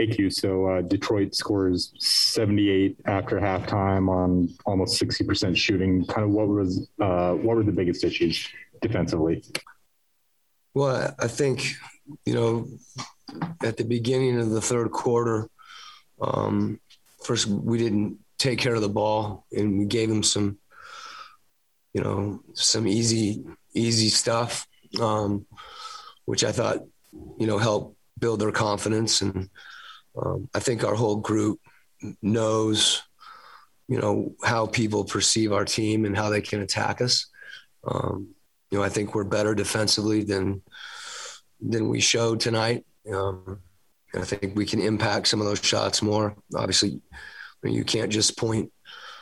AQ. So uh, Detroit scores 78 after halftime on almost 60% shooting. Kind of what was uh, what were the biggest issues defensively? Well, I think you know at the beginning of the third quarter, um, first we didn't take care of the ball and we gave them some you know some easy easy stuff, um, which I thought you know helped build their confidence and um, I think our whole group knows, you know, how people perceive our team and how they can attack us. Um, you know, I think we're better defensively than than we showed tonight. Um, I think we can impact some of those shots more. Obviously, you can't just point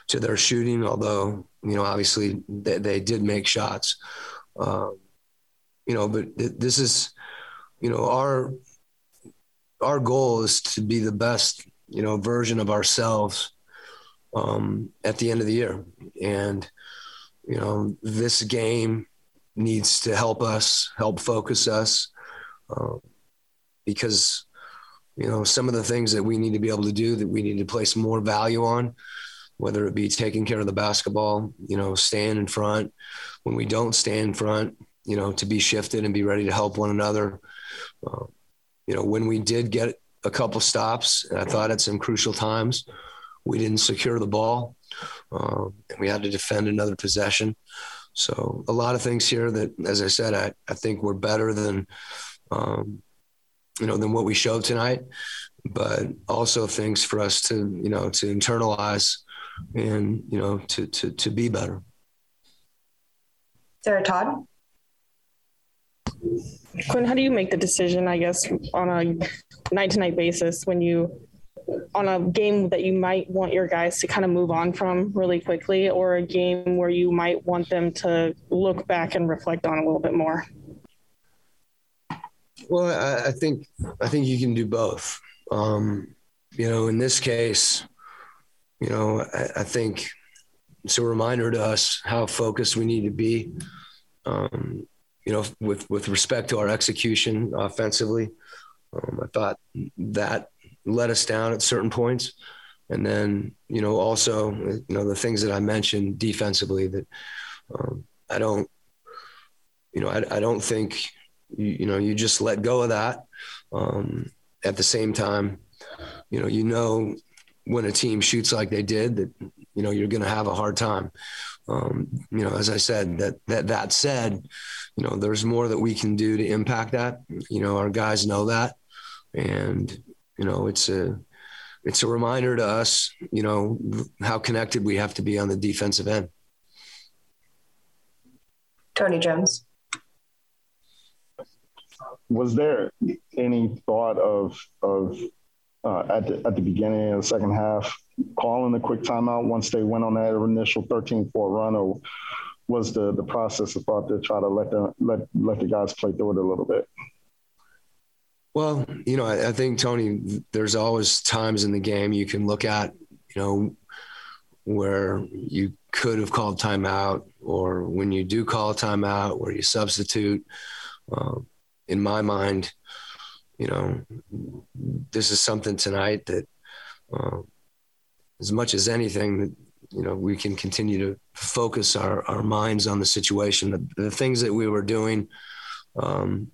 to their shooting, although you know, obviously they, they did make shots. Um, you know, but th- this is, you know, our our goal is to be the best, you know, version of ourselves um, at the end of the year. And, you know, this game needs to help us, help focus us, um, because, you know, some of the things that we need to be able to do that we need to place more value on, whether it be taking care of the basketball, you know, staying in front. When we don't stay in front, you know, to be shifted and be ready to help one another. Uh, you know, when we did get a couple stops, and I thought at some crucial times, we didn't secure the ball, um, and we had to defend another possession. So a lot of things here that, as I said, I, I think we're better than, um, you know, than what we showed tonight, but also things for us to, you know, to internalize and, you know, to, to, to be better. Sarah Todd. Quin, how do you make the decision, I guess, on a night to night basis when you, on a game that you might want your guys to kind of move on from really quickly, or a game where you might want them to look back and reflect on a little bit more? Well, I, I think I think you can do both. Um, you know, in this case, you know, I, I, think it's a reminder to us how focused we need to be. Um, you know, with with respect to our execution offensively. Um, I thought that let us down at certain points, and then you know also you know the things that I mentioned defensively that um, I don't you know I, I don't think you, you, know you just let go of that. Um, at the same time, you know you know when a team shoots like they did that you know you're going to have a hard time. Um, you know, as I said, that that that said, you know, there's more that we can do to impact that. You know, our guys know that, and you know, it's a it's a reminder to us, you know, how connected we have to be on the defensive end. Tony Jones. Was there any thought of of uh, at the at the beginning of the second half calling a quick timeout once they went on that initial 13-4 run, or was the the process of thought to try to let the let let the guys play through it a little bit? Well, you know, I, I think Tony, there's always times in the game you can look at, you know, where you could have called timeout, or when you do call a timeout, where you substitute. Um, in my mind, you know, this is something tonight that, uh, as much as anything, that you know we can continue to focus our our minds on the situation, the, the things that we were doing. Um,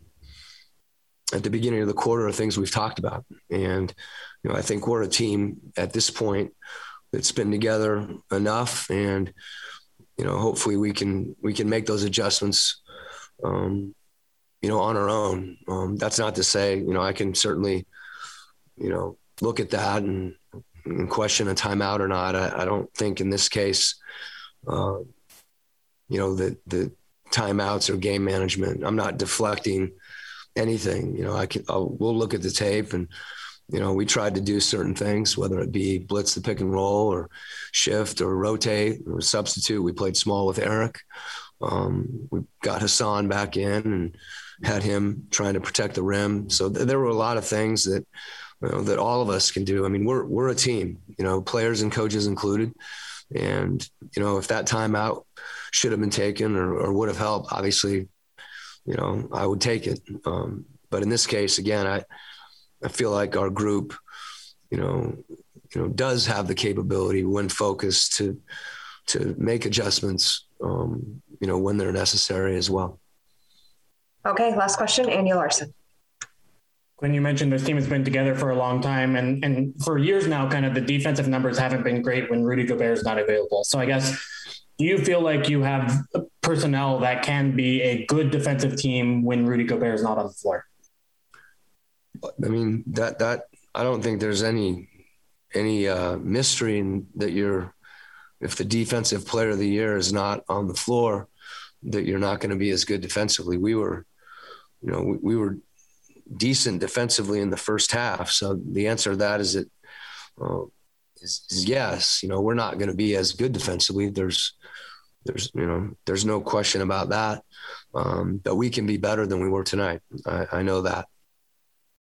at the beginning of the quarter are things we've talked about, and you know I think we're a team at this point that's been together enough, and you know hopefully we can we can make those adjustments um, you know, on our own. Um, that's not to say, you know, I can certainly, you know, look at that and, and question a timeout or not. I, I don't think in this case, uh, you know, that the timeouts or game management. I'm not deflecting anything. You know, I can. I'll, we'll look at the tape and. You know, we tried to do certain things, whether it be blitz the pick and roll or shift or rotate or substitute. We played small with Eric. Um, we got Hassan back in and had him trying to protect the rim. So th- there were a lot of things that you know, that all of us can do. I mean, we're we're a team, you know, players and coaches included. And you know, if that timeout should have been taken or, or would have helped, obviously, you know, I would take it. Um, but in this case, again, I I feel like our group, you know, you know, does have the capability when focused to to make adjustments, um, you know, when they're necessary as well. Okay, last question, Andy Larsen. When you mentioned this team has been together for a long time and and for years now, kind of the defensive numbers haven't been great when Rudy Gobert is not available. So I guess do you feel like you have personnel that can be a good defensive team when Rudy Gobert is not on the floor? I mean that that I don't think there's any any uh, mystery in that you're if the defensive player of the year is not on the floor that you're not going to be as good defensively. We were, you know, we, we, were decent defensively in the first half. So the answer to that is that uh, is, is yes. You know, we're not going to be as good defensively. There's there's you know there's no question about that. Um, but we can be better than we were tonight. I, I know that.